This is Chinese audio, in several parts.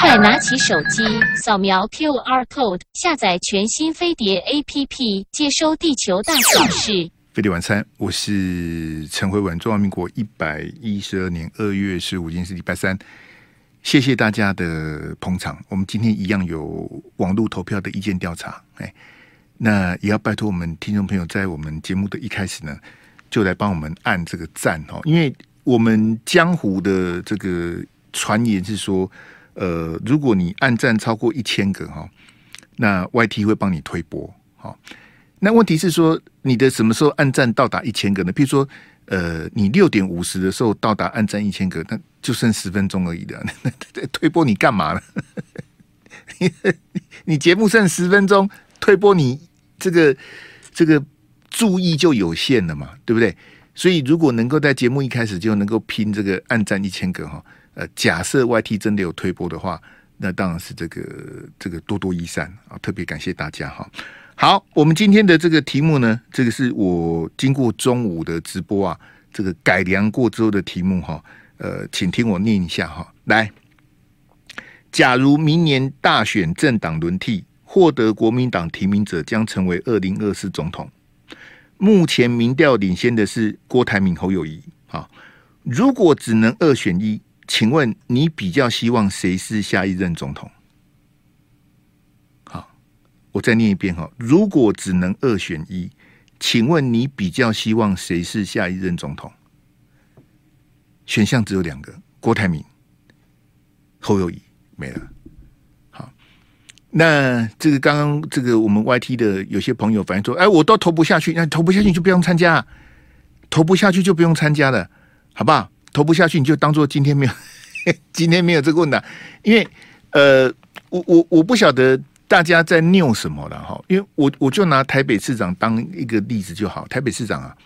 快拿起手机，扫描 QR code，下载全新飞碟 APP，接收地球大小事。飞碟晚餐，我是陈慧文。中华民国一百一十二年二月十五日是礼拜三，谢谢大家的捧场。我们今天一样有网络投票的意见调查，哎，那也要拜托我们听众朋友，在我们节目的一开始呢，就来帮我们按这个赞哦，因为我们江湖的这个传言是说。呃，如果你按赞超过一千个哈，那 YT 会帮你推播。好，那问题是说，你的什么时候按赞到达一千个呢？譬如说，呃，你六点五十的时候到达按赞一千个，那就剩十分钟而已的。推播你干嘛呢？你节目剩十分钟，推播你这个这个注意就有限了嘛，对不对？所以，如果能够在节目一开始就能够拼这个按赞一千个哈。呃，假设 YT 真的有推波的话，那当然是这个这个多多益善啊！特别感谢大家哈。好，我们今天的这个题目呢，这个是我经过中午的直播啊，这个改良过之后的题目哈。呃，请听我念一下哈。来，假如明年大选政党轮替，获得国民党提名者将成为二零二四总统。目前民调领先的是郭台铭、侯友谊啊。如果只能二选一。请问你比较希望谁是下一任总统？好，我再念一遍哈。如果只能二选一，请问你比较希望谁是下一任总统？选项只有两个：郭台铭、侯友宜，没了。好，那这个刚刚这个我们 YT 的有些朋友反映说：“哎，我都投不下去，那投不下去就不用参加，投不下去就不用参加了，好不好？”投不下去，你就当做今天没有，今天没有这个问题，因为呃，我我我不晓得大家在拗什么了哈，因为我我就拿台北市长当一个例子就好，台北市长啊，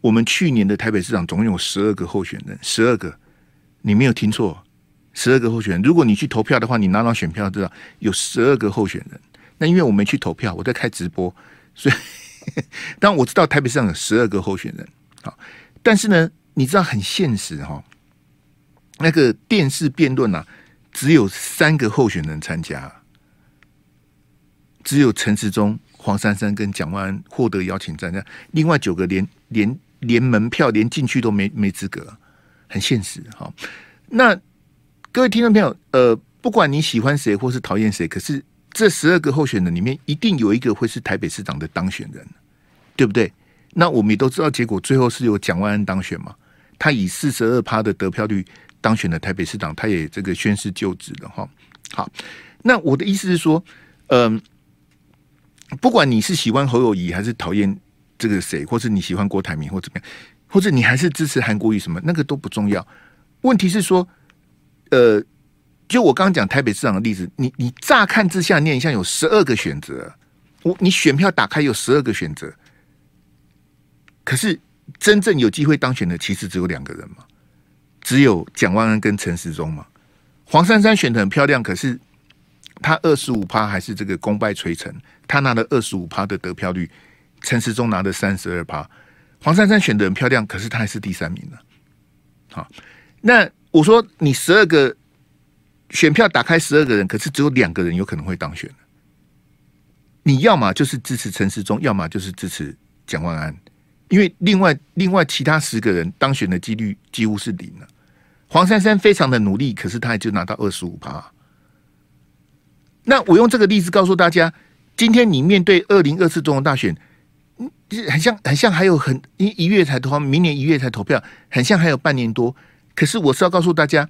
我们去年的台北市长总共有十二个候选人，十二个，你没有听错，十二个候选人。如果你去投票的话，你拿到选票知道有十二个候选人。那因为我没去投票，我在开直播，所以 但我知道台北市长有十二个候选人，好，但是呢。你知道很现实哈，那个电视辩论啊，只有三个候选人参加，只有陈时中、黄珊珊跟蒋万安获得邀请参加，另外九个连连连门票连进去都没没资格，很现实哈。那各位听众朋友，呃，不管你喜欢谁或是讨厌谁，可是这十二个候选人里面，一定有一个会是台北市长的当选人，对不对？那我们也都知道，结果最后是由蒋万安当选嘛。他以四十二趴的得票率当选了台北市长，他也这个宣誓就职了哈。好，那我的意思是说，嗯、不管你是喜欢侯友谊还是讨厌这个谁，或是你喜欢郭台铭或怎么样，或者你还是支持韩国瑜什么，那个都不重要。问题是说，呃，就我刚刚讲台北市长的例子，你你乍看之下念一下有十二个选择，我你选票打开有十二个选择。可是真正有机会当选的，其实只有两个人嘛，只有蒋万安跟陈时中嘛。黄珊珊选的很漂亮，可是他二十五趴还是这个功败垂成，他拿了二十五趴的得票率，陈时中拿了三十二趴。黄珊珊选的很漂亮，可是他还是第三名呢。好，那我说你十二个选票打开十二个人，可是只有两个人有可能会当选。你要么就是支持陈时中，要么就是支持蒋万安。因为另外另外其他十个人当选的几率几乎是零了。黄珊珊非常的努力，可是他也就拿到二十五趴。那我用这个例子告诉大家，今天你面对二零二四总统大选，嗯很像很像还有很一一月才投，明年一月才投票，很像还有半年多。可是我是要告诉大家，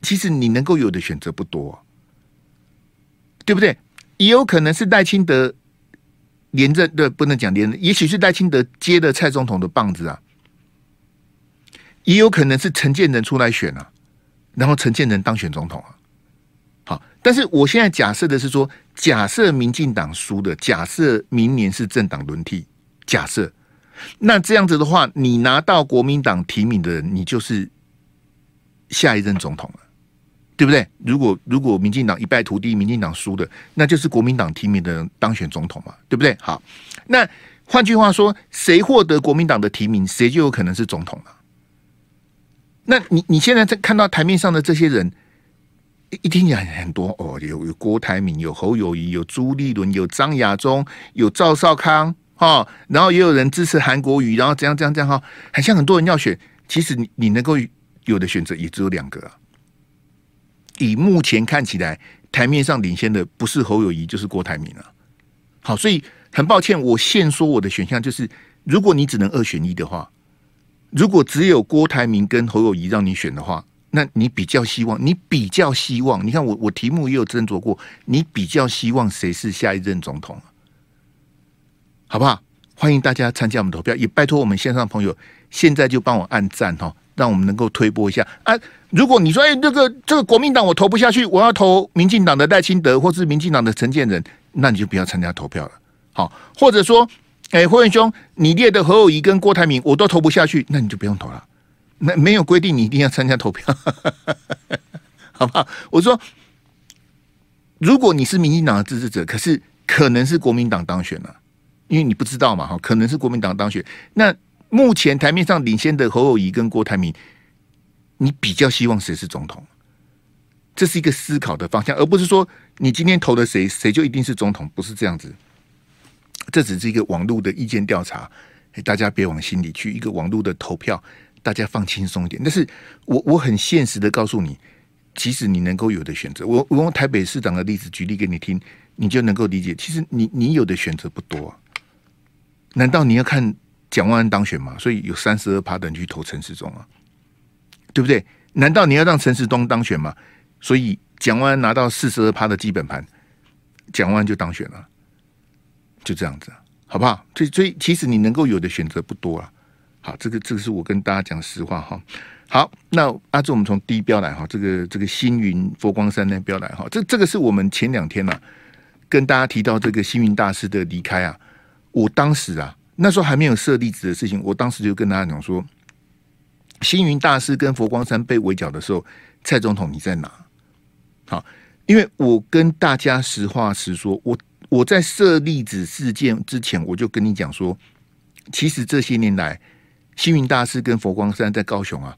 其实你能够有的选择不多，对不对？也有可能是赖清德。连着对，不能讲连着，也许是赖清德接了蔡总统的棒子啊，也有可能是陈建仁出来选啊，然后陈建仁当选总统啊。好，但是我现在假设的是说，假设民进党输的，假设明年是政党轮替，假设那这样子的话，你拿到国民党提名的人，你就是下一任总统了。对不对？如果如果民进党一败涂地，民进党输的，那就是国民党提名的人当选总统嘛，对不对？好，那换句话说，谁获得国民党的提名，谁就有可能是总统了。那你你现在在看到台面上的这些人，一听起来很多哦，有有郭台铭，有侯友谊，有朱立伦，有张亚中，有赵少康哈，然后也有人支持韩国瑜，然后怎样怎样这样哈，很像很多人要选。其实你你能够有的选择也只有两个啊。以目前看起来，台面上领先的不是侯友谊就是郭台铭啊。好，所以很抱歉，我现说我的选项就是，如果你只能二选一的话，如果只有郭台铭跟侯友谊让你选的话。那你比较希望，你比较希望，你看我我题目也有斟酌过，你比较希望谁是下一任总统，好不好？欢迎大家参加我们投票，也拜托我们线上朋友现在就帮我按赞哈，让我们能够推播一下啊！如果你说哎，这个这个国民党我投不下去，我要投民进党的赖清德或是民进党的陈建仁，那你就不要参加投票了。好，或者说，哎，霍元兄，你列的侯友谊跟郭台铭我都投不下去，那你就不用投了。没没有规定你一定要参加投票，好不好？我说，如果你是民进党的支持者，可是可能是国民党当选了，因为你不知道嘛，哈，可能是国民党当选。那目前台面上领先的侯友谊跟郭台铭，你比较希望谁是总统？这是一个思考的方向，而不是说你今天投的谁，谁就一定是总统，不是这样子。这只是一个网络的意见调查，大家别往心里去。一个网络的投票。大家放轻松一点，但是我我很现实的告诉你，其实你能够有的选择，我我用台北市长的例子举例给你听，你就能够理解，其实你你有的选择不多。难道你要看蒋万安当选吗？所以有三十二趴的人去投陈时中啊，对不对？难道你要让陈时东当选吗？所以蒋万安拿到四十二趴的基本盘，蒋万安就当选了，就这样子，好不好？所以所以其实你能够有的选择不多啊。好，这个这个是我跟大家讲实话哈。好，那阿志，我们从第一标来哈，这个这个星云佛光山那标来哈，这这个是我们前两天呐、啊、跟大家提到这个星云大师的离开啊。我当时啊那时候还没有设立子的事情，我当时就跟大家讲说，星云大师跟佛光山被围剿的时候，蔡总统你在哪？好，因为我跟大家实话实说，我我在设立子事件之前，我就跟你讲说，其实这些年来。星云大师跟佛光山在高雄啊，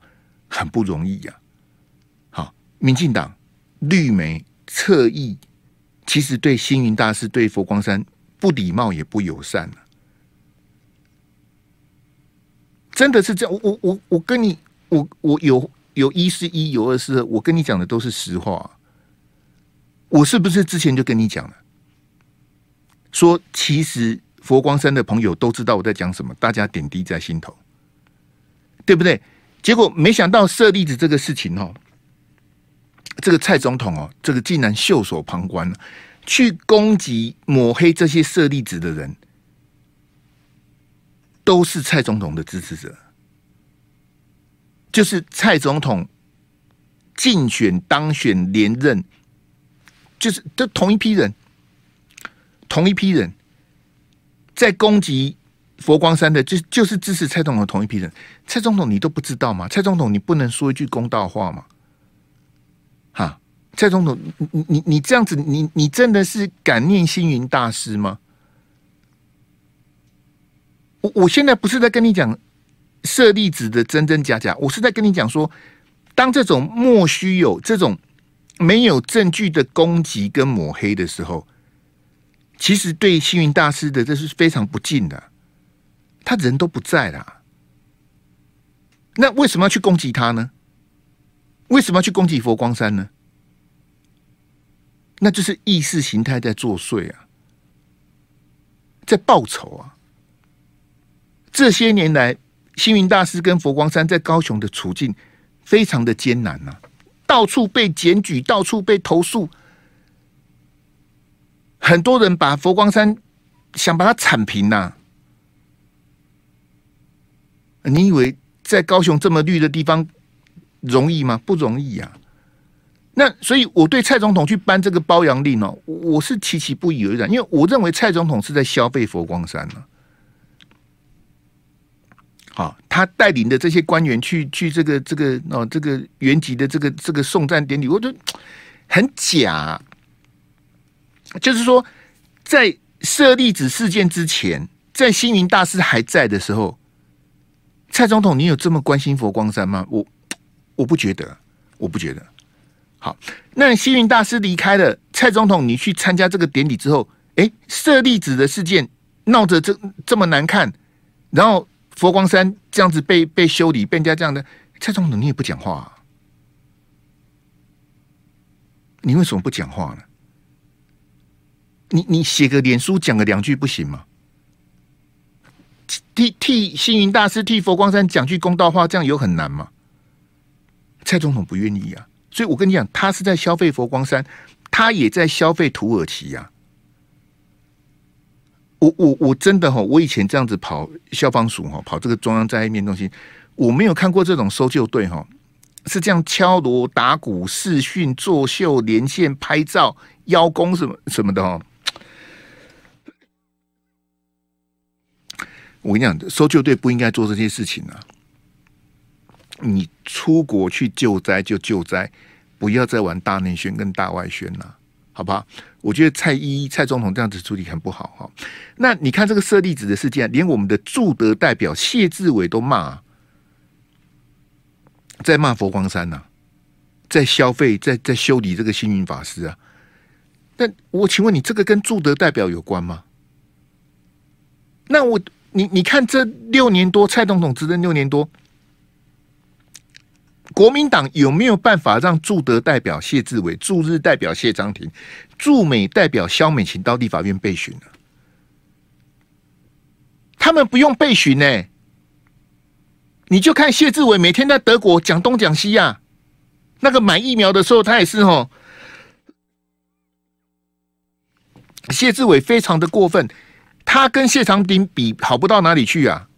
很不容易呀、好，民进党绿媒侧翼，其实对星云大师、对佛光山不礼貌也不友善、啊、真的是这样。我我我我跟你，我我有有一是一，有二是二。我跟你讲的都是实话、我是不是之前就跟你讲了？说其实佛光山的朋友都知道我在讲什么，大家点滴在心头。对不对？结果没想到舍利子这个事情哦，这个蔡总统哦，这个竟然袖手旁观了，去攻击抹黑这些舍利子的人，都是蔡总统的支持者，就是蔡总统竞选当选连任，就是都同一批人，同一批人在攻击。佛光山的就就是支持蔡总统同一批人，蔡总统你都不知道吗？蔡总统你不能说一句公道话吗？哈，蔡总统，你你你这样子，你你真的是感念星云大师吗？我我现在不是在跟你讲舍利子的真真假假，我是在跟你讲说，当这种莫须有、这种没有证据的攻击跟抹黑的时候，其实对星云大师的这是非常不敬的。他人都不在了，那为什么要去攻击他呢？为什么要去攻击佛光山呢？那就是意识形态在作祟啊，在报仇啊！这些年来，星云大师跟佛光山在高雄的处境非常的艰难呐、啊，到处被检举，到处被投诉，很多人把佛光山想把它铲平呐、啊。你以为在高雄这么绿的地方容易吗？不容易呀、啊。那所以，我对蔡总统去颁这个褒扬令哦，我是极其不以为然，因为我认为蔡总统是在消费佛光山呢。好，他带领的这些官员去去这个这个哦这个原籍的这个这个送葬典礼，我觉得很假。就是说，在舍利子事件之前，在星云大师还在的时候。蔡总统，你有这么关心佛光山吗？我我不觉得，我不觉得。好，那星云大师离开了，蔡总统你去参加这个典礼之后，哎，舍利子的事件闹得这这么难看，然后佛光山这样子被被修理，被人家这样的，蔡总统你也不讲话啊？你为什么不讲话呢？你你写个脸书讲个两句不行吗？替替星云大师替佛光山讲句公道话，这样有很难吗？蔡总统不愿意啊，所以我跟你讲，他是在消费佛光山，他也在消费土耳其呀、啊。我我我真的哈，我以前这样子跑消防署哈，跑这个中央灾害面中心，我没有看过这种搜救队哈。是这样敲锣打鼓、视讯作秀、连线拍照、邀功什么什么的哦。我跟你讲，搜救队不应该做这些事情啊！你出国去救灾就救灾，不要再玩大内宣跟大外宣了，好吧？我觉得蔡依蔡总统这样子处理很不好哈。那你看这个舍利子的事件，连我们的驻德代表谢志伟都骂。在骂佛光山呐、在消费，在在修理这个星云法师啊。那我请问你，这个跟驻德代表有关吗？那我你你看，这六年多，蔡总统执政六年多，国民党有没有办法让驻德代表谢志伟、驻日代表谢长廷、驻美代表萧美琴到立法院备询呢？他们不用备询呢。你就看谢志伟每天在德国讲东讲西呀、那个买疫苗的时候，他也是哦。谢志伟非常的过分，他跟谢长廷比好不到哪里去啊。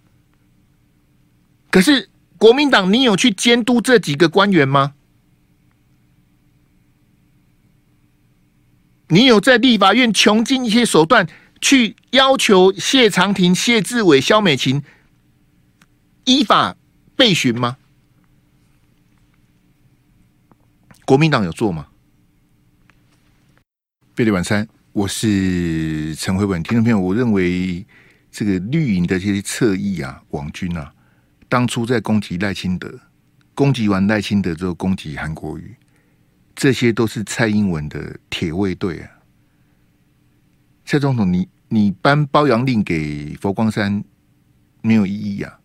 可是国民党，你有去监督这几个官员吗？你有在立法院穷尽一些手段去要求谢长廷、谢志伟、萧美琴？依法备询吗？国民党有做吗？贝蒂晚餐，我是陈慧文，听众朋友，我认为这个绿营的这些侧翼啊、网军啊，当初在攻击赖清德，攻击完赖清德之后攻击韩国瑜，这些都是蔡英文的铁卫队啊。蔡总统你，你颁褒扬令给佛光山没有意义啊。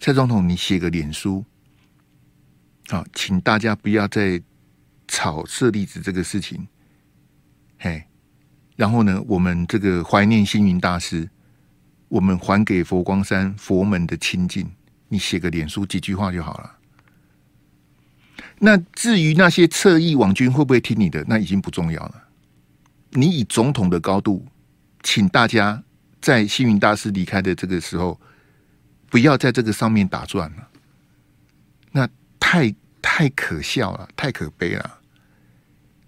蔡总统，你写个脸书，好，请大家不要再炒舍利子这个事情，嘿，然后呢，我们这个怀念星云大师，我们还给佛光山佛门的清净，你写个脸书几句话就好了。那至于那些侧翼网军会不会听你的，那已经不重要了。你以总统的高度，请大家在星云大师离开的这个时候。不要在这个上面打转了，那太太可笑了，太可悲了。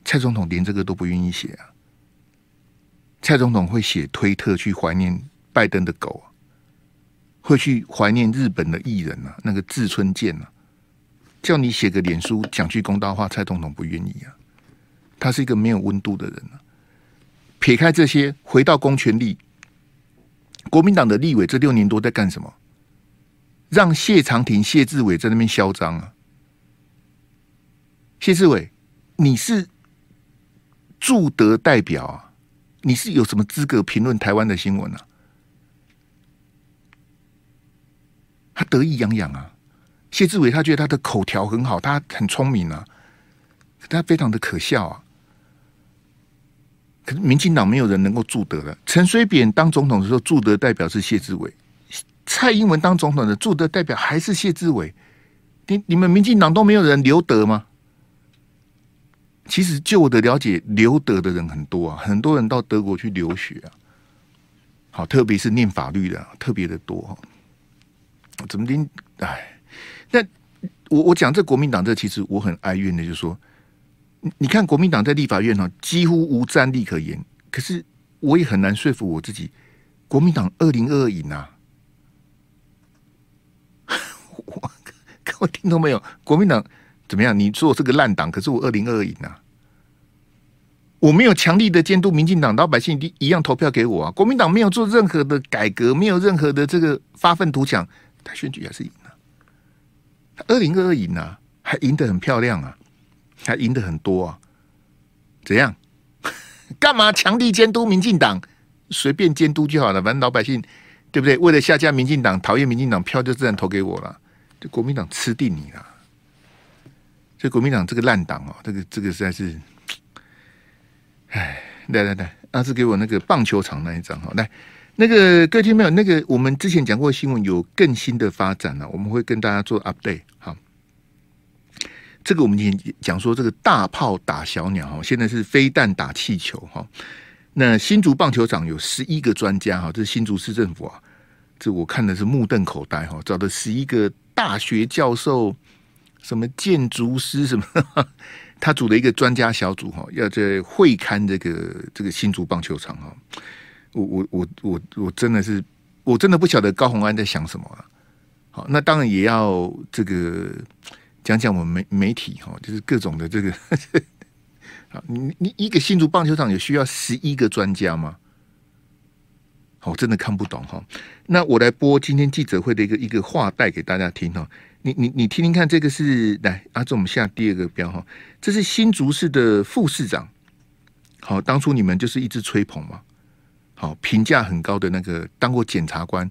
蔡总统连这个都不愿意写啊！蔡总统会写推特去怀念拜登的狗，会去怀念日本的艺人啊，那个志村健啊，叫你写个脸书讲句公道话，蔡总统不愿意啊。他是一个没有温度的人啊。撇开这些，回到公权力，国民党的立委这六年多在干什么？让谢长廷、谢志伟在那边嚣张啊！谢志伟，你是驻德代表啊，你是有什么资格评论台湾的新闻啊？他得意洋洋啊！谢志伟他觉得他的口条很好，他很聪明啊，他非常的可笑啊！可是民进党没有人能够驻德了。陈水扁当总统的时候，驻德代表是谢志伟。蔡英文当总统的驻德代表还是谢志伟？你你们民进党都没有人留德吗？其实就我的了解，留德的人很多啊，很多人到德国去留学啊。好，特别是念法律的，特别的多。怎么听？哎，那我我讲这国民党这其实我很哀怨的，就是说，你看国民党在立法院呢，几乎无战力可言。可是我也很难说服我自己，国民党二零二二赢啊。各位听到没有？国民党怎么样？你说我是个烂党，可是我二零二二赢啊！我没有强力的监督民进党，老百姓一一样投票给我啊！国民党没有做任何的改革，没有任何的这个发愤图强，他选举还是赢了。他二零二二赢啊，还赢得很漂亮啊，还赢得很多啊！怎样？干嘛强力监督民进党？随便监督就好了，反正老百姓对不对？为了下架民进党，讨厌民进党，票就自然投给我了。就国民党吃定你了。这国民党这个烂党哦，这个这个实在是，哎，来来来，阿志给我那个棒球场那一张哈，来，那个各位听没有？那个我们之前讲过新闻有更新的发展了，我们会跟大家做 update。好，这个我们今天讲说这个大炮打小鸟哈，现在是飞弹打气球哈。那新竹棒球场有十一个专家哈，这是新竹市政府啊，这我看的是目瞪口呆哈，找的十一个大学教授。什么建筑师什么？他组了一个专家小组哈，要在会勘这个这个新竹棒球场哈。我我我我我真的是，我真的不晓得高虹安在想什么了。好，那当然也要这个讲讲我们媒媒体哈，就是各种的这个。好，你你一个新竹棒球场有需要十一个专家吗？好，我真的看不懂哈。那我来播今天记者会的一个一个话带给大家听哈。你你你听听看，这个是来啊，这我们下第二个标哈，这是新竹市的副市长。好，当初你们就是一直吹捧嘛，好，评价很高的那个当过检察官、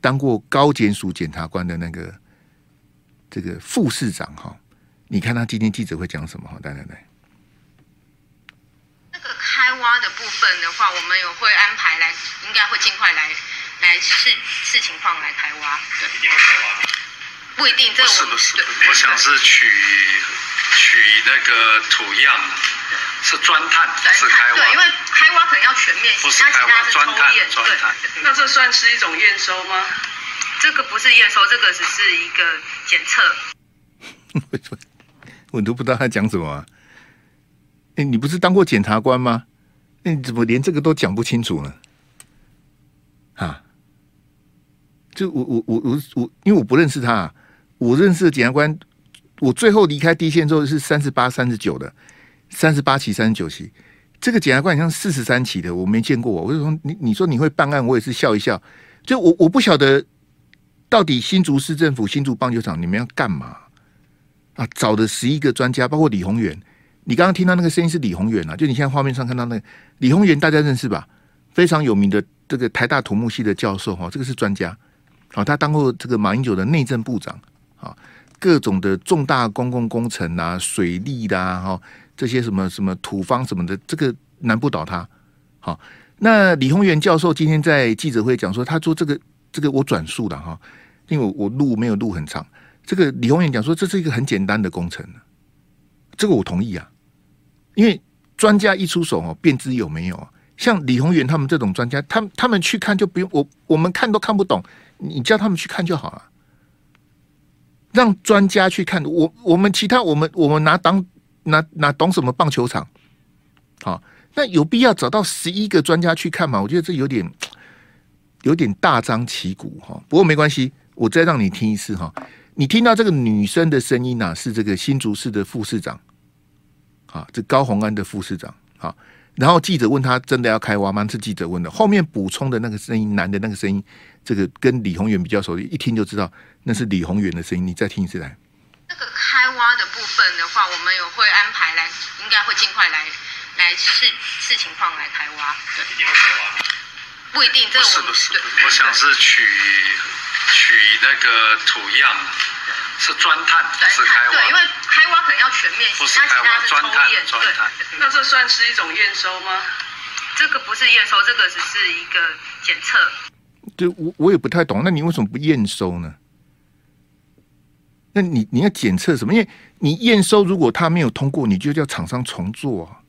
当过高检署检察官的那个这个副市长哈，你看他今天记者会讲什么哈？来来来，这个开挖的部分的话，我们有会安排来，应该会尽快来来视视情况来开挖，对，一定会开挖。不一定，这我是不是？我想是取取那个土样，是钻探，是开挖。对，因为开挖可能要全面性，不是开挖，钻探，钻探。那这算是一种验收吗？这个不是验收，这个只是一个检测。我都不知道他讲什么啊。哎，你不是当过检察官吗？那你怎么连这个都讲不清楚呢？啊？就我我我我我，因为我不认识他啊。我认识的检察官，我最后离开第一线之后是三十八、三十九的，三十八期、三十九期。这个检察官像四十三期的，我没见过。我就说你，你说你会办案，我也是笑一笑。就我我不晓得到底新竹市政府新竹棒球场你们要干嘛啊？找的十一个专家，包括李宏源。你刚刚听到那个声音是李宏源啊？就你现在画面上看到那个李宏源，大家认识吧？非常有名的这个台大土木系的教授哈，这个是专家。好，他当过这个马英九的内政部长。啊，各种的重大公共工程啊，水利的啊，哈，这些什么什么土方什么的，这个难不倒他。好，那李宏源教授今天在记者会讲说，他做这个这个我转述的哈，因为我我录没有录很长。这个李宏源讲说，这是一个很简单的工程，这个我同意啊，因为专家一出手哦，便知有没有啊。像李宏源他们这种专家，他们他们去看就不用我我们看都看不懂，你叫他们去看就好了。让专家去看我，我们其他我们我们拿当哪哪懂什么棒球场？好，那有必要找到十一个专家去看吗？我觉得这有点有点大张旗鼓哈。不过没关系，我再让你听一次哈。你听到这个女生的声音呢，是这个新竹市的副市长，啊，这高虹安的副市长，好。然后记者问他：“真的要开挖吗？”是记者问的。后面补充的那个声音，男的那个声音，这个跟李宏远比较熟，一听就知道那是李宏远的声音。你再听一次来。这个开挖的部分的话，我们有会安排来，应该会尽快来来视视情况来开挖。对，一定会开挖。不一定，这我是不是？我想是取取那个土样。是钻探，是开挖。对，因为开挖可能要全面性，那其他是抽验。对，那这算是一种验收吗？这个不是验收，这个只是一个检测。对，我我也不太懂，那你为什么不验收呢？那你你要检测什么？因为你验收，如果他没有通过，你就叫厂商重做啊。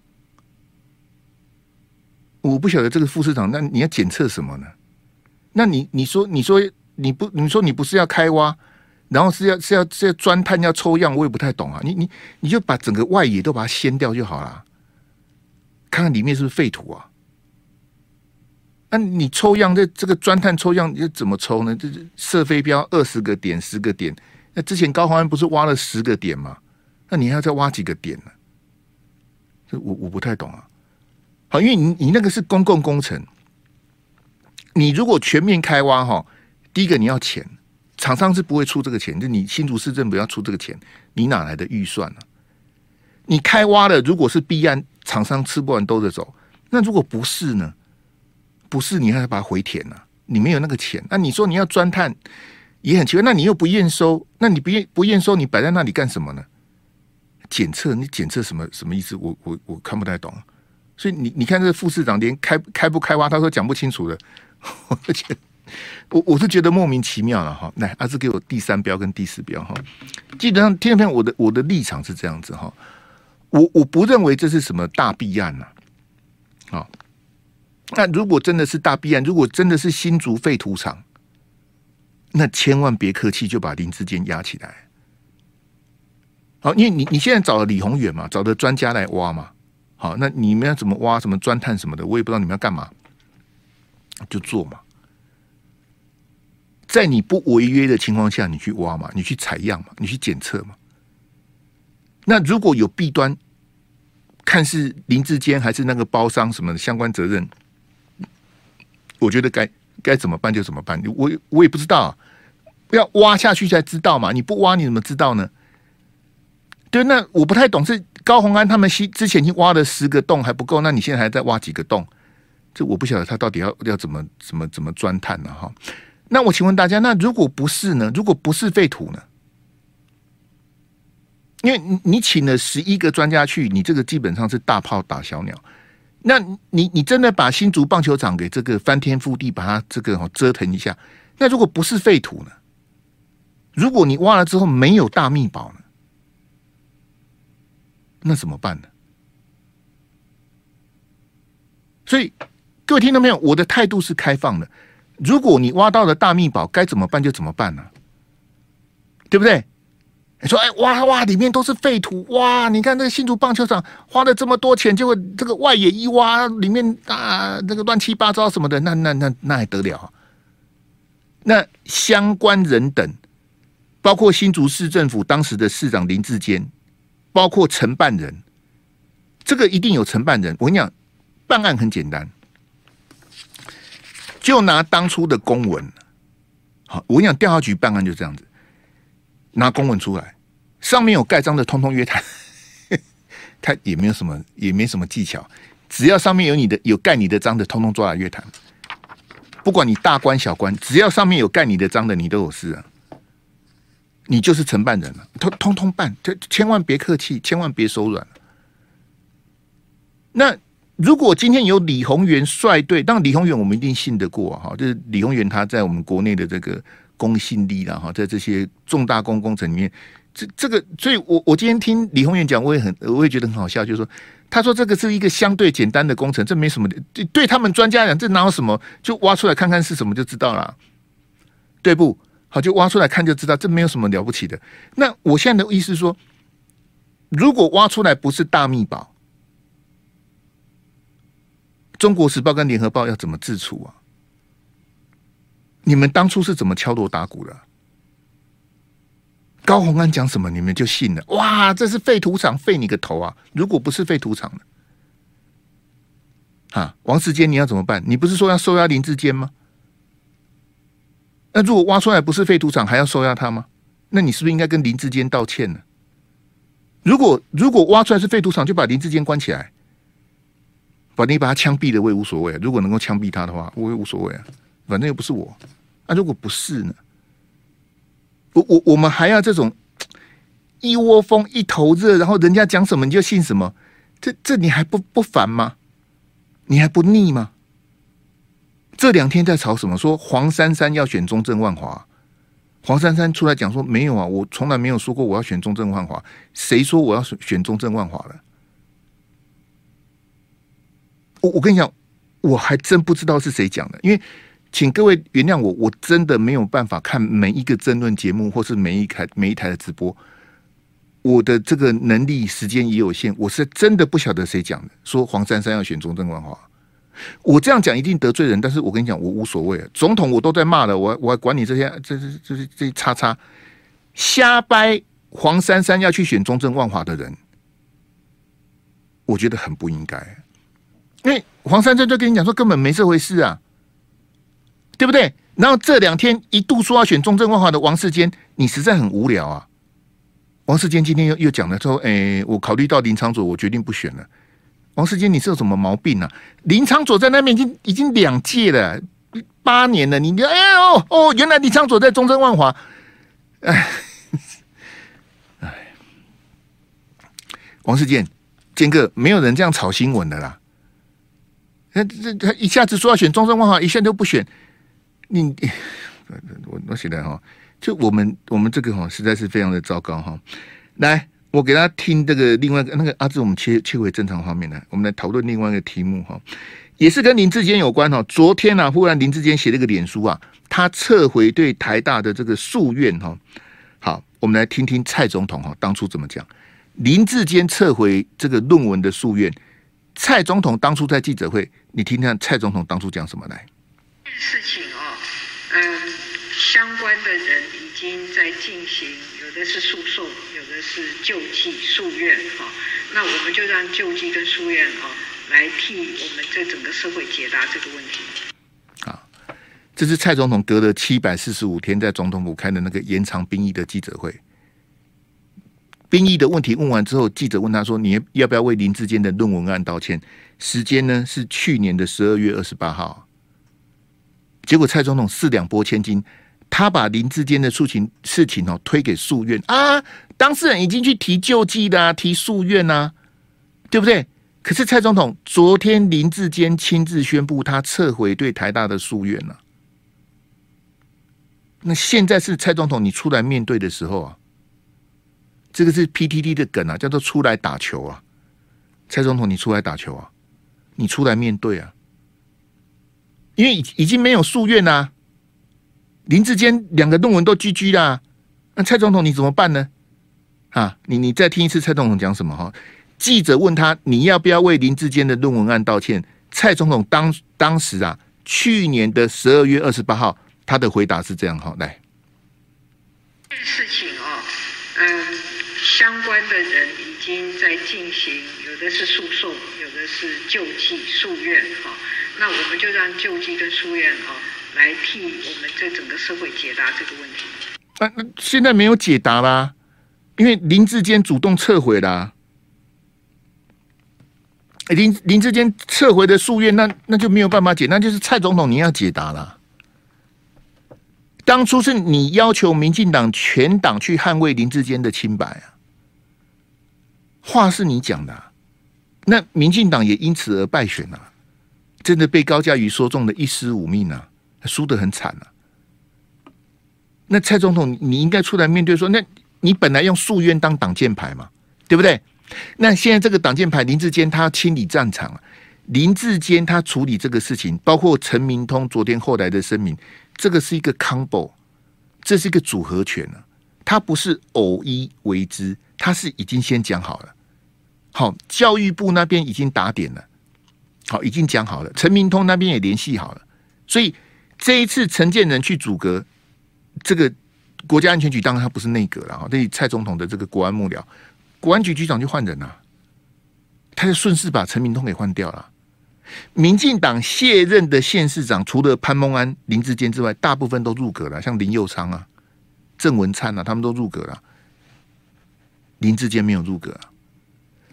我不晓得这个副市长，那你要检测什么呢？那你你说你说你不你说你不是要开挖？然后是要是要是要钻探要抽样，我也不太懂啊。你你你就把整个外野都把它掀掉就好了，看看里面是不是废土啊？那你抽样这这个钻探抽样要怎么抽呢？这是射飞镖二十个点十个点。那之前高虹安不是挖了十个点吗？那你还要再挖几个点呢？这我我不太懂啊。好，因为你你那个是公共工程，你如果全面开挖哈，第一个你要钱。厂商是不会出这个钱，就你新竹市政府要出这个钱，你哪来的预算呢、啊？你开挖了，如果是弊案，厂商吃不完兜着走。那如果不是呢？不是你还要把它回填呢、啊？你没有那个钱。那你说你要钻探也很奇怪。那你又不验收？那你不验不验收？你摆在那里干什么呢？检测？你检测什么什么意思？我我我看不太懂。所以你你看这副市长连开开不开挖，他说讲不清楚的。而 且我我是觉得莫名其妙了哈。来，阿志给我第三标跟第四标哈。基本上，天天，我的我的立场是这样子哈。我我不认为这是什么大弊案呐。好。那如果真的是大弊案，如果真的是新竹废土场，那千万别客气，就把林志坚押起来。好，因为你你现在找了李宏远嘛，找的专家来挖嘛。好，那你们要怎么挖，什么钻探什么的，我也不知道你们要干嘛，就做嘛。在你不违约的情况下，你去挖嘛，你去采样嘛，你去检测嘛。那如果有弊端，看是林志坚还是那个包商什么的相关责任。我觉得该该怎么办就怎么办，我我也不知道，要挖下去才知道嘛，你不挖你怎么知道呢？对，那我不太懂，是高虹安他们之前已经挖了十个洞还不够，那你现在还在挖几个洞？这我不晓得他到底要要怎么怎么怎么钻探呢？哈，那我请问大家，那如果不是呢？如果不是废土呢？因为你你请了十一个专家去，你这个基本上是大炮打小鸟。那你你真的把新竹棒球场给这个翻天覆地，把它这个折腾一下？那如果不是废土呢？如果你挖了之后没有大秘宝呢？那怎么办呢？所以各位听到没有？我的态度是开放的。如果你挖到了大秘宝，该怎么办就怎么办呢？对不对？你说：“哎，哇哇，里面都是废土哇！你看这个新竹棒球场花了这么多钱，结果这个外野一挖，里面啊，这个乱七八糟什么的，那那那那还得了？那相关人等，包括新竹市政府当时的市长林志坚，包括承办人，这个一定有承办人。我跟你讲，办案很简单，就拿当初的公文。好，我跟你讲，调查局办案就这样子。”拿公文出来，上面有盖章的，通通约谈。他也没有什么，也没什么技巧，只要上面有你的，有盖你的章的，通通抓来约谈。不管你大官小官，只要上面有盖你的章的，你都有事啊。你就是承办人了，通通通办，就千万别客气，千万别手软。那如果今天有李鸿源率队，当然李鸿源我们一定信得过哈，就是李鸿源他在我们国内的这个。公信力了哈，在这些重大公工程里面，这这个，所以我我今天听李鸿源讲，我也很，我也觉得很好笑，就是说，他说这个是一个相对简单的工程，这没什么，对对他们专家讲，这哪有什么，就挖出来看看是什么就知道了，对不？好，就挖出来看就知道，这没有什么了不起的。那我现在的意思是说，如果挖出来不是大秘宝，中国时报跟联合报要怎么自处啊？你们当初是怎么敲锣打鼓的？高洪安讲什么，你们就信了？哇，这是废土场，废你个头啊！如果不是废土场呢？啊，王世坚，你要怎么办？你不是说要收押林志坚吗？那如果挖出来不是废土场，还要收押他吗？那你是不是应该跟林志坚道歉呢？如果如果挖出来是废土场，就把林志坚关起来，把你把他枪毙了，我也无所谓。如果能够枪毙他的话，我也无所谓啊。反正又不是我，那、如果不是呢？我我我们还要这种一窝蜂、一头热，然后人家讲什么你就信什么，这这你还不不烦吗？你还不腻吗？这两天在吵什么？说黄珊珊要选中正万华，黄珊珊出来讲说没有啊，我从来没有说过我要选中正万华，谁说我要选中正万华了？我我跟你讲，我还真不知道是谁讲的，因为。请各位原谅我，我真的没有办法看每一个争论节目，或是每一台每一台的直播。我的这个能力时间也有限，我是真的不晓得谁讲的。说黄珊珊要选中正万华，我这样讲一定得罪人，但是我跟你讲，我无所谓。总统我都在骂了，我我还管你这些这这这这这叉叉瞎掰。黄珊珊要去选中正万华的人，我觉得很不应该，因为黄珊珊就跟你讲说，根本没这回事啊。对不对？然后这两天一度说要选中正万华的王世坚，你实在很无聊啊！王世坚今天又又讲了说：“哎，我考虑到林昶佐，我决定不选了。”王世坚，你是有什么毛病啊？林昌佐在那边已经已经两届了，八年了，你你哎呦哦，原来林昌佐在中正万华，哎 哎，王世坚，坚哥，没有人这样炒新闻的啦。他这他一下子说要选中正万华，一下都不选，你 我我写的哈，就我们我们这个哈实在是非常的糟糕哈，来。我给大家听这个另外一个那个阿志，我们切切回正常画面来，我们来讨论另外一个题目哈，也是跟林志坚有关哈。昨天呢、忽然林志坚写了一个脸书啊，他撤回对台大的这个诉愿哈。好，我们来听听蔡总统哈当初怎么讲。林志坚撤回这个论文的诉愿，蔡总统当初在记者会，你听听蔡总统当初讲什么来？事情哦，嗯，相关的人已经在进行，有的是诉讼。有的是救济诉愿哈，那我们就让救济跟诉愿哈来替我们这整个社会解答这个问题。啊，这是蔡总统隔了七百四十五天在总统府开的那个延长兵役的记者会。兵役的问题问完之后，记者问他说：“你要不要为林志坚的论文案道歉？”时间呢是去年的十二月二十八号。结果蔡总统四两拨千斤。他把林志坚的事情事情哦推给诉愿啊，当事人已经去提救济的、啊，提诉愿啊，对不对？可是蔡总统昨天林志坚亲自宣布他撤回对台大的诉愿了、那现在是蔡总统你出来面对的时候啊，这个是 PTT 的梗啊，叫做出来打球啊，蔡总统你出来打球啊，你出来面对啊，因为已已经没有诉愿啊。林志坚两个论文都 GG 啦，那蔡总统你怎么办呢？啊，你你再听一次蔡总统讲什么哈？记者问他你要不要为林志坚的论文案道歉？蔡总统当当时啊，去年的十二月二十八号，他的回答是这样哈，来，事情哦，嗯，相关的人已经在进行，有的是诉讼，有的是救济诉愿哈，那我们就让救济跟诉愿哈。来替我们这整个社会解答这个问题。啊，那现在没有解答啦，因为林志坚主动撤回啦。林林志坚撤回的诉愿，那那就没有办法解，那就是蔡总统你要解答了。当初是你要求民进党全党去捍卫林志坚的清白啊，话是你讲的，那民进党也因此而败选了，真的被高嘉瑜说中的一尸五命啊！输得很惨啊！那蔡总统，你应该出来面对说，那你本来用诉冤当挡箭牌嘛，对不对？那现在这个挡箭牌林志坚他清理战场了，林志坚他处理这个事情，包括陈明通昨天后来的声明，这个是一个 combo，这是一个组合拳啊，他不是偶一为之，他是已经先讲好了。好，教育部那边已经打点了，好，已经讲好了，陈明通那边也联系好了，所以。这一次陈建仁去阻隔这个国家安全局，当然他不是内阁了哈。对蔡总统的这个国安幕僚，国安局局长就换人了，他就顺势把陈明通给换掉了。民进党卸任的县市长，除了潘孟安、林志坚之外，大部分都入阁了，像林佑昌啊、郑文灿啊，他们都入阁了。林志坚没有入阁，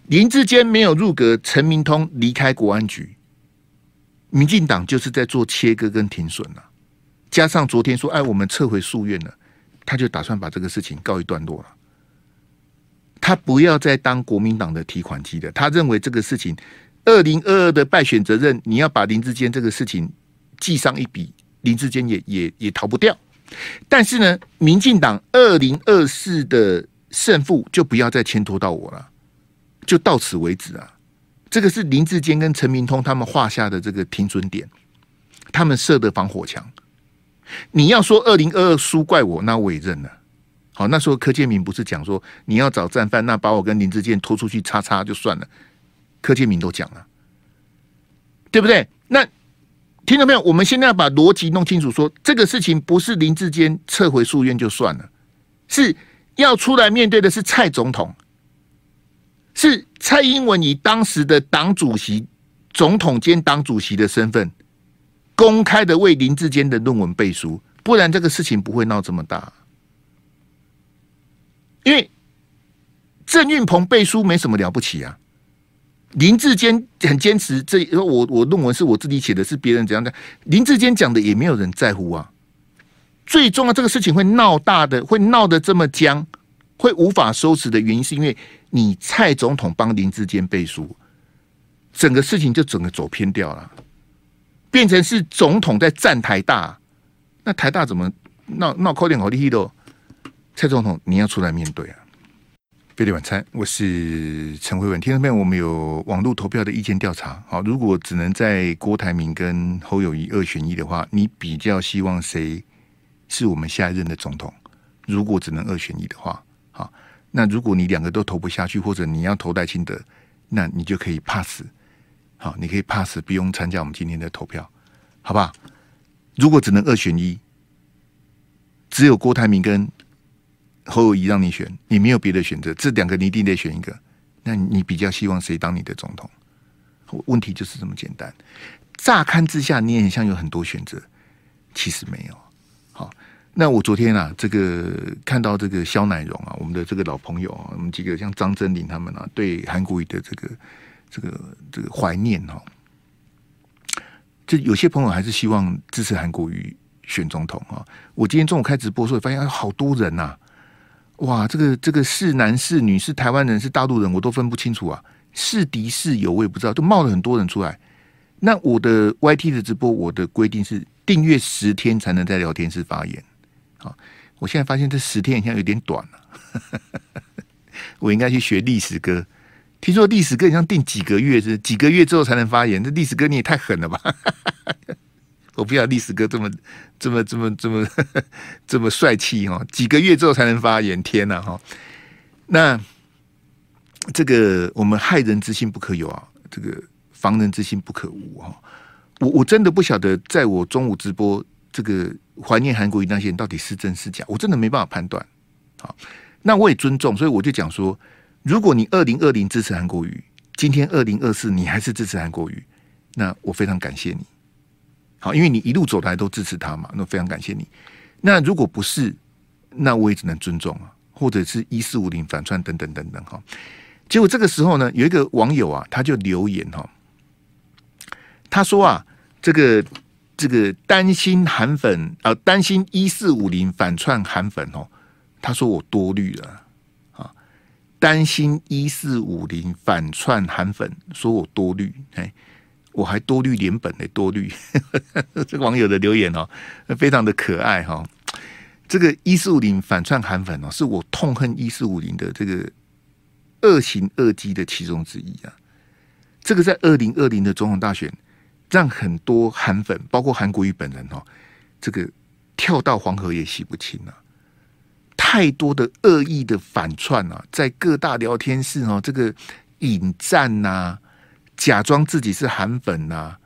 林志坚没有入阁，陈明通离开国安局。民进党就是在做切割跟停损了，加上昨天说，哎，我们撤回诉愿了，他就打算把这个事情告一段落了。他不要再当国民党的提款机了。他认为这个事情二零二二的败选责任，你要把林志坚这个事情记上一笔，林志坚也也也逃不掉。但是呢，民进党二零二四的胜负就不要再牵拖到我了，就到此为止啊。这个是林志坚跟陈明通他们画下的这个停损点，他们设的防火墙。你要说二零二二输怪我，那我也认了。好，那时候柯建铭不是讲说你要找战犯，那把我跟林志坚拖出去叉叉就算了。柯建铭都讲了，对不对？那听到没有？我们现在要把逻辑弄清楚说，这个事情不是林志坚撤回诉愿就算了，是要出来面对的是蔡总统。是蔡英文以当时的党主席、总统兼党主席的身份，公开的为林志坚的论文背书，不然这个事情不会闹这么大。因为郑运鹏背书没什么了不起啊，林志坚很坚持，这我我论文是我自己写的，是别人怎样的？林志坚讲的也没有人在乎啊。最重要，这个事情会闹大的，会闹得这么僵，会无法收拾的原因，是因为你蔡总统帮林志坚背书，整个事情就整个走偏掉了，变成是总统在站台大，那台大怎么闹闹扣点好利益的？蔡总统，你要出来面对啊！飞碟晚餐，我是陈慧文。听众朋友，我们有网络投票的意见调查。好，如果只能在郭台铭跟侯友谊二选一的话，你比较希望谁是我们下一任的总统？如果只能二选一的话，那如果你两个都投不下去，或者你要投戴清德，那你就可以 pass。好，你可以 pass，不用参加我们今天的投票，好不好？如果只能二选一，只有郭台铭跟侯友谊让你选，你没有别的选择，这两个你一定得选一个。那你比较希望谁当你的总统？问题就是这么简单。乍看之下，你也很像有很多选择，其实没有。那我昨天啊，这个看到这个萧乃荣啊，我们的这个老朋友啊，我们几个像张真麟他们啊，对韩国瑜的这个这个这个怀念哈，就有些朋友还是希望支持韩国瑜选总统啊。我今天中午开直播的时候，发现好多人呐。哇，这个这个是男是女是台湾人是大陆人，我都分不清楚啊！是敌是友，我也不知道，都冒了很多人出来。那我的 YT 的直播，我的规定是订阅十天才能在聊天室发言。好，我现在发现这十天好像有点短了，我应该去学历史哥。听说历史哥好像定几个月是几个月之后才能发言，这历史哥你也太狠了吧！我不要历史哥这么这么这么这么这么帅气哈！几个月之后才能发言，天呐哈！那这个我们害人之心不可有啊，这个防人之心不可无哈！我我真的不晓得，在我中午直播这个怀念韩国瑜那些人到底是真是假，我真的没办法判断。好，那我也尊重，所以我就讲说，如果你二零二零支持韩国瑜，今天二零二四你还是支持韩国瑜，那我非常感谢你。好，因为你一路走来都支持他嘛，那非常感谢你。那如果不是，那我也只能尊重啊，或者是一四五零反串等等等等哈。结果这个时候呢，有一个网友啊，他就留言哈，他说啊，这个这个担心韩粉啊，担心一四五零反串韩粉哦，他说我多虑了啊，担心一四五零反串韩粉，说我多虑哎。我还多虑连本的多虑，这个网友的留言哦，非常的可爱哈。这个一四五零反串韩粉哦，是我痛恨一四五零的这个恶行恶迹的其中之一啊。这个在二零二零的总统大选，让很多韩粉，包括韩国瑜本人哦，这个跳到黄河也洗不清啊。太多的恶意的反串啊，在各大聊天室哦，这个引战呐。假装自己是韩粉呐、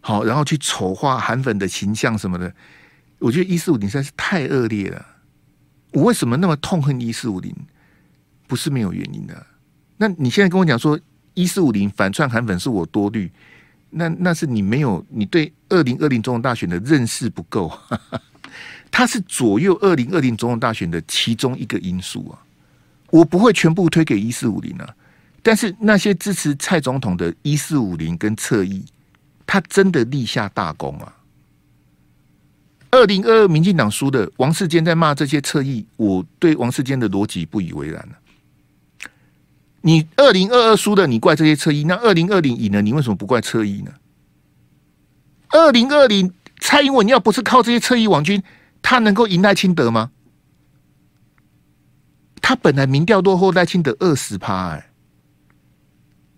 好，然后去丑化韩粉的形象什么的，我觉得一四五零实在是太恶劣了。我为什么那么痛恨一四五零？不是没有原因的。那你现在跟我讲说一四五零反串韩粉是我多虑，那那是你没有你对二零二零总统大选的认识不够，它是左右二零二零总统大选的其中一个因素啊。我不会全部推给一四五零啊。但是那些支持蔡总统的“一四五零”跟侧翼，他真的立下大功啊！二零二二民进党输的，王世坚在骂这些侧翼，我对王世坚的逻辑不以为然了。你二零二二输的，你怪这些侧衣，那二零二零赢了，你为什么不怪侧衣呢？二零二零蔡英文要不是靠这些侧翼网军，他能够赢赖清德吗？他本来民调落后赖清德二十趴，哎。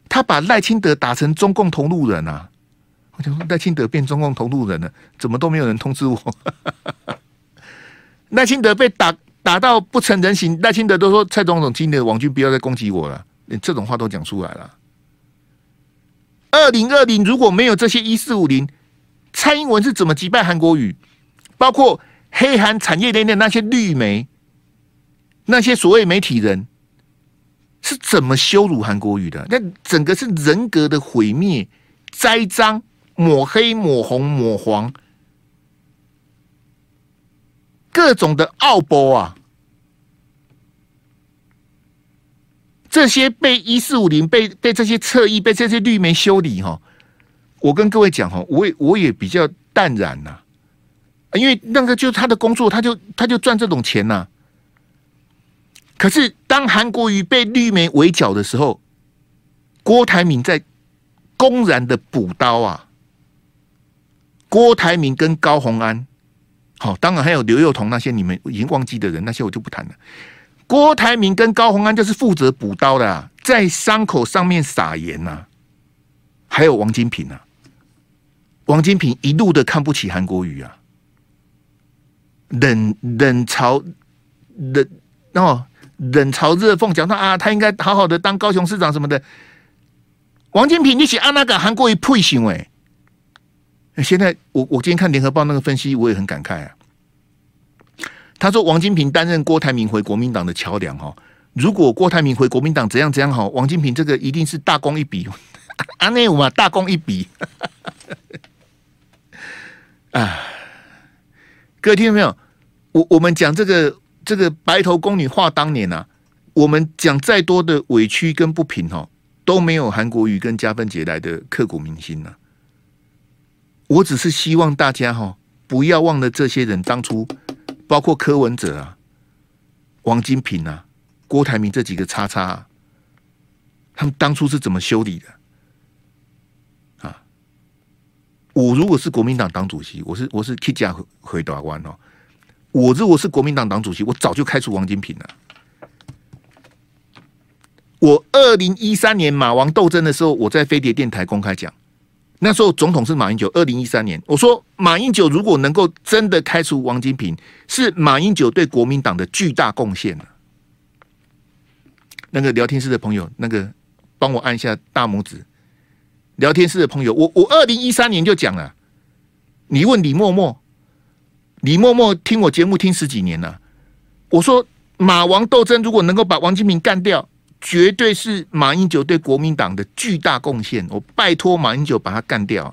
他把赖清德打成中共同路人啊！我想赖清德变中共同路人了，怎么都没有人通知我？赖清德被打打到不成人形，赖清德都说蔡总统今天的网军不要再攻击我了，连这种话都讲出来了。二零二零如果没有这些一四五零，蔡英文是怎么击败韩国瑜？包括黑韩产业链的那些绿媒，那些所谓媒体人。是怎么羞辱韩国瑜的？那整个是人格的毁灭、栽赃、抹黑、抹红、抹黄，各种的奥博啊！这些被一四五零被被这些侧翼被这些绿媒修理哈，我跟各位讲哈，我也我也比较淡然呐，因为那个就是他的工作，他就他就赚这种钱呐。可是当韩国瑜被绿媒围剿的时候，郭台铭在公然的补刀啊！郭台铭跟高虹安，好，当然还有刘幼彤那些你们已经忘记的人，那些我就不谈了。郭台铭跟高虹安就是负责补刀的，啊，在伤口上面撒盐呐。还有王金平啊，王金平一路的看不起韩国瑜啊，冷冷嘲冷哦，冷嘲热讽，讲他啊，他应该好好的当高雄市长什么的。王金平，你写安那个韩国瑜配行为？现在我我今天看联合报那个分析，我也很感慨啊。他说王金平担任郭台铭回国民党的桥梁哈，如果郭台铭回国民党怎样怎样好，王金平这个一定是大功一笔。阿内武嘛，大功一笔。啊，各位听到没有？我我们讲这个这个白头宫女话当年啊，我们讲再多的委屈跟不平哈，都没有韩国瑜跟加分姐来的刻骨铭心呢。我只是希望大家哈，不要忘了这些人当初。包括柯文哲啊、王金平啊、郭台铭这几个叉叉啊，他们当初是怎么修理的？啊，我如果是国民党党主席，我是我是 K 加回答完哦。我如果是国民党党主席，我早就开除王金平了。我二零一三年马王斗争的时候，我在飞碟电台公开讲。那时候总统是马英九，二零一三年，我说马英九如果能够真的开除王金平，是马英九对国民党的巨大贡献。那个聊天室的朋友，那个帮我按一下大拇指。聊天室的朋友，我我二零一三年就讲了，你问李默默，李默默听我节目听十几年了，我说马王斗争如果能够把王金平干掉。绝对是马英九对国民党的巨大贡献，我拜托马英九把他干掉，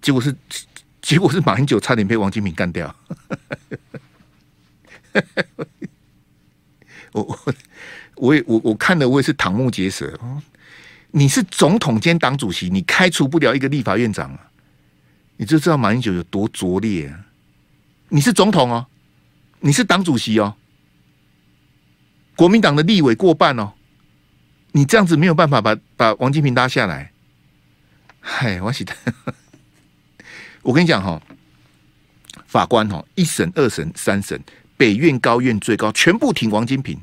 结果是 结果是马英九差点被王金平干掉。我我我也我我看的我也是瞠目结舌。你是总统兼党主席，你开除不了一个立法院长啊？你就知道马英九有多拙劣！你是总统哦，你是党主席哦，国民党的立委过半哦。你这样子没有办法把把王金平拉下来，嗨，我写的，我跟你讲哈，法官哈，一审、二审、三审，北院、高院、最高，全部挺王金平，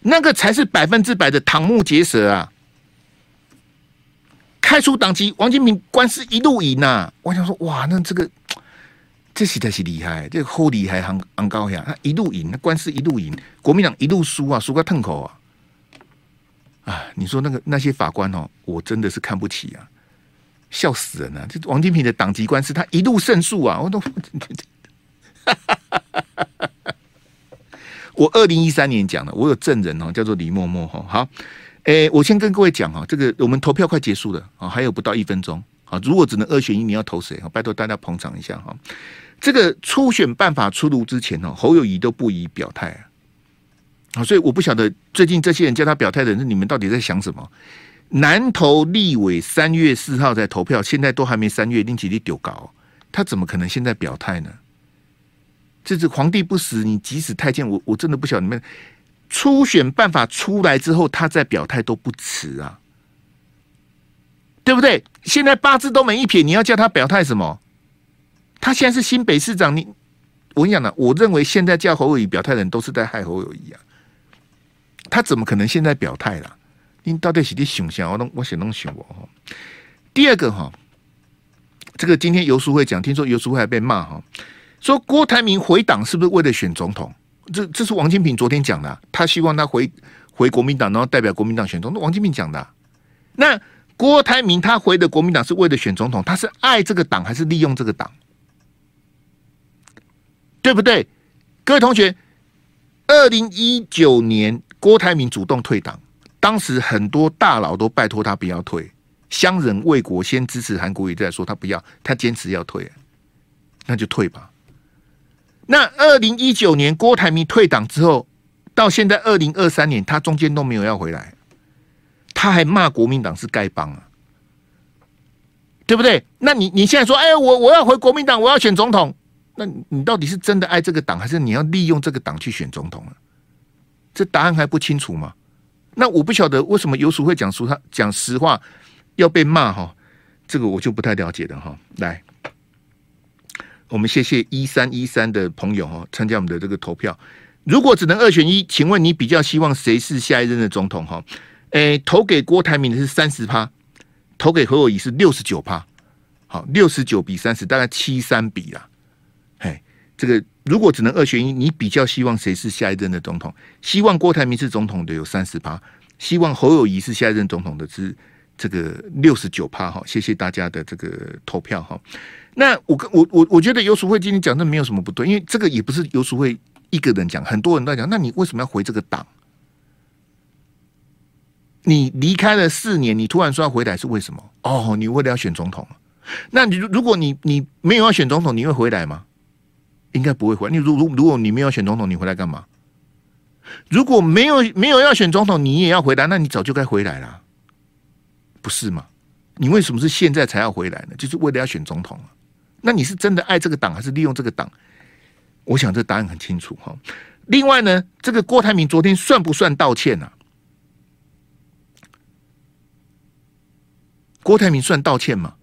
那个才是百分之百的瞠目结舌啊！开除党籍，王金平官司一路赢呐！我想说，哇，那这个这实在是厉害，这个好厉害，很很高呀！他一路赢，那官司一路赢，国民党一路输啊，输个痛口啊！啊，你说那个那些法官哦，我真的是看不起啊，笑死人了！这王金平的党籍官司，他一路胜诉啊，我都，哈哈哈哈我二零一三年讲的，我有证人哦，叫做李默默哈。好，诶，我先跟各位讲哈，这个我们投票快结束了啊，还有不到一分钟啊。如果只能二选一，你要投谁？拜托大家捧场一下哈。这个初选办法出炉之前哦，侯友宜都不宜表态啊。啊，所以我不晓得最近这些人叫他表态的人，你们到底在想什么？南投立委三月四号在投票，现在都还没三月，令其力丢高，他怎么可能现在表态呢？这是皇帝不死，你即使太监，我我真的不晓得你们初选办法出来之后，他再表态都不迟啊，对不对？现在八字都没一撇，你要叫他表态什么？他现在是新北市长，你我跟你讲呢，我认为现在叫侯友宜表态的人都是在害侯友谊啊。他怎么可能现在表态了？你到底是你想象？我弄我写弄想我。第二个哈，这个今天游淑慧讲，听说游淑慧还被骂哈，说郭台铭回党是不是为了选总统？这这是王金平昨天讲的，他希望他回回国民党，然后代表国民党选总统。王金平讲的。那郭台铭他回的国民党是为了选总统，他是爱这个党还是利用这个党？对不对？各位同学，二零一九年。郭台铭主动退党，当时很多大佬都拜托他不要退，乡人为国先支持韩国瑜再说，他不要，他坚持要退，那就退吧。那二零一九年郭台铭退党之后，到现在二零二三年，他中间都没有要回来，他还骂国民党是丐帮啊，对不对？那你你现在说，哎，我我要回国民党，我要选总统，那你到底是真的爱这个党，还是你要利用这个党去选总统啊？这答案还不清楚吗？那我不晓得为什么游淑慧讲说他讲实话要被骂哈，这个我就不太了解了哈。来，我们谢谢一三一三的朋友哈，参加我们的这个投票。如果只能二选一，请问你比较希望谁是下一任的总统？哈，诶，投给郭台铭的是三十趴，投给何友仪是六十九趴。好，六十九比三十，大概七三比啦。这个如果只能二选一，你比较希望谁是下一任的总统？希望郭台铭是总统的有三十趴，希望侯友谊是下一任总统的是这个六十九趴。哈，谢谢大家的这个投票。哈，那我跟我我我觉得游淑慧今天讲的没有什么不对，因为这个也不是游淑慧。一个人讲，很多人都在讲，那你为什么要回这个党？你离开了四年，你突然说要回来是为什么？哦，你为了要选总统。那你如果你你没有要选总统，你会回来吗？应该不会回来。你如如如果你没有选总统，你回来干嘛？如果没有没有要选总统，你也要回来，那你早就该回来了，不是吗？你为什么是现在才要回来呢？就是为了要选总统啊。那你是真的爱这个党，还是利用这个党？我想这答案很清楚哈。另外呢，这个郭台铭昨天算不算道歉啊？郭台铭算道歉吗？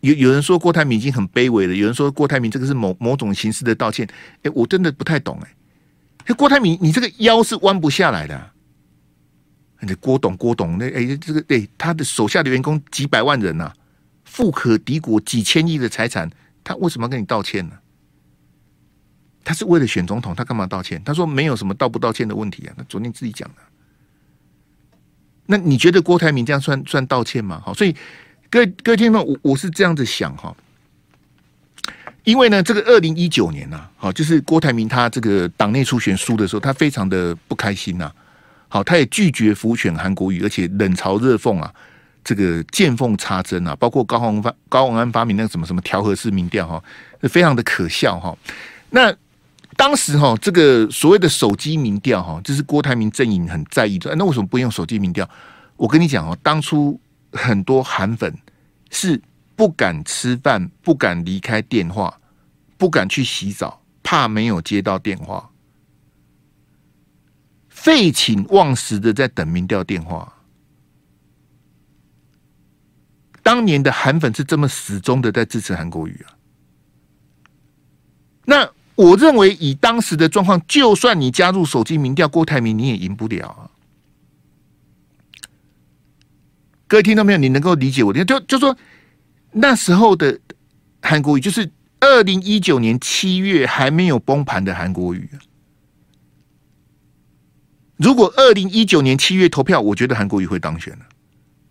有有人说郭台铭已经很卑微了，有人说郭台铭这个是某某种形式的道歉。哎，我真的不太懂哎。郭台铭，你这个腰是弯不下来的啊。你郭董，郭董，那哎，这个对他的手下的员工几百万人呐，富可敌国，几千亿的财产，他为什么要跟你道歉呢？他是为了选总统，他干嘛道歉？他说没有什么道不道歉的问题啊。那昨天自己讲的。那你觉得郭台铭这样算算道歉吗？好，所以各位各位听众，我我是这样子想哈。因为呢，这个二零一九年呐，好，就是郭台铭他这个党内初选输的时候，他非常的不开心呐。好，他也拒绝辅选韩国瑜，而且冷嘲热讽啊，这个见缝插针啊，包括高虹发高虹安发明那个什么什么调和式民调哈，非常的可笑哈。那当时哈，这个所谓的手机民调哈，这是郭台铭阵营很在意的。那为什么不用手机民调？我跟你讲哦，当初很多韩粉是不敢吃饭、不敢离开电话、不敢去洗澡，怕没有接到电话，废寝忘食的在等民调电话。当年的韩粉是这么死忠的在支持韩国瑜啊，那。我认为以当时的状况，就算你加入手机民调，郭台铭你也赢不了啊！各位听到没有？你能够理解我的？就就说那时候的韩国语，就是二零一九年七月还没有崩盘的韩国语。如果二零一九年七月投票，我觉得韩国瑜会当选了。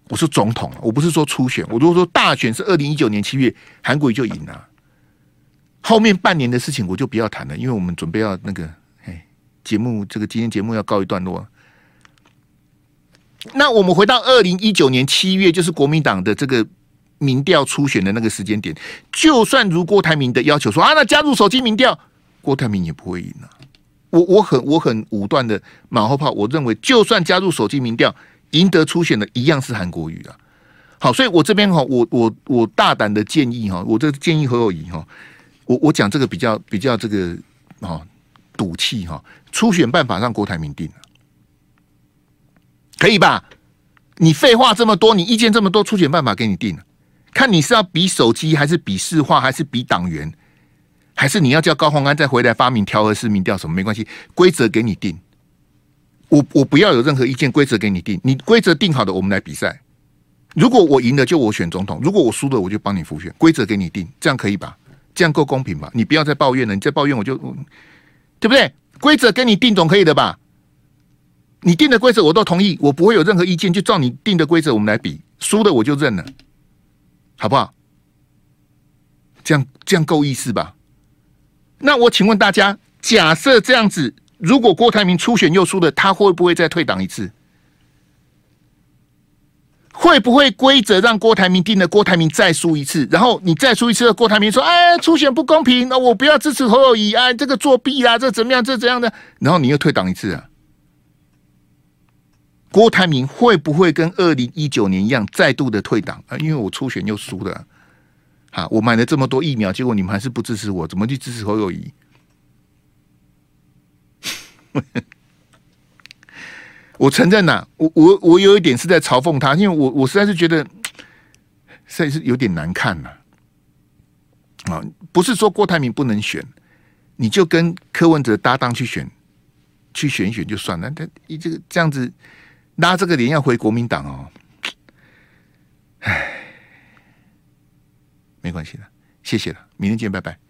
我说总统，我不是说初选。我如果说大选是二零一九年七月，韩国瑜就赢了。后面半年的事情我就不要谈了，因为我们准备要那个，哎，节目这个今天节目要告一段落了。那我们回到二零一九年七月，就是国民党的这个民调初选的那个时间点，就算如郭台铭的要求说啊，那加入手机民调，郭台铭也不会赢啊。我我很我很武断的马后炮，我认为就算加入手机民调，赢得初选的一样是韩国瑜啊。好，所以我这边哈，我我我大胆的建议哈，我这建议何友宜哈。我我讲这个比较比较这个啊赌气哈，初选办法让郭台铭定了，可以吧？你废话这么多，你意见这么多，初选办法给你定了，看你是要比手机，还是比市话，还是比党员，还是你要叫高虹安再回来发明调和式民调什么没关系，规则给你定。我我不要有任何意见，规则给你定，你规则定好的，我们来比赛。如果我赢了，就我选总统；如果我输了，我就帮你复选。规则给你定，这样可以吧？这样够公平吧？你不要再抱怨了，你再抱怨我就，对不对？规则给你定总可以的吧？你定的规则我都同意，我不会有任何意见，就照你定的规则我们来比，输的我就认了，好不好？这样这样够意思吧？那我请问大家，假设这样子，如果郭台铭初选又输了，他会不会再退党一次？会不会规则让郭台铭定了，郭台铭再输一次，然后你再输一次，郭台铭说：“哎，初选不公平，那我不要支持侯友谊，哎，这个作弊啊，这怎么样，这怎样的？”然后你又退党一次啊？郭台铭会不会跟二零一九年一样再度的退党啊？因为我初选又输了，好，我买了这么多疫苗，结果你们还是不支持我，怎么去支持侯友谊？我承认呐，我我我有一点是在嘲讽他，因为我我实在是觉得实在是有点难看呐。啊，不是说郭台铭不能选，你就跟柯文哲搭档去选，去选一选就算了。他一这个这样子。拉这个脸要回国民党哦，唉，没关系的，谢谢了，明天见，拜拜。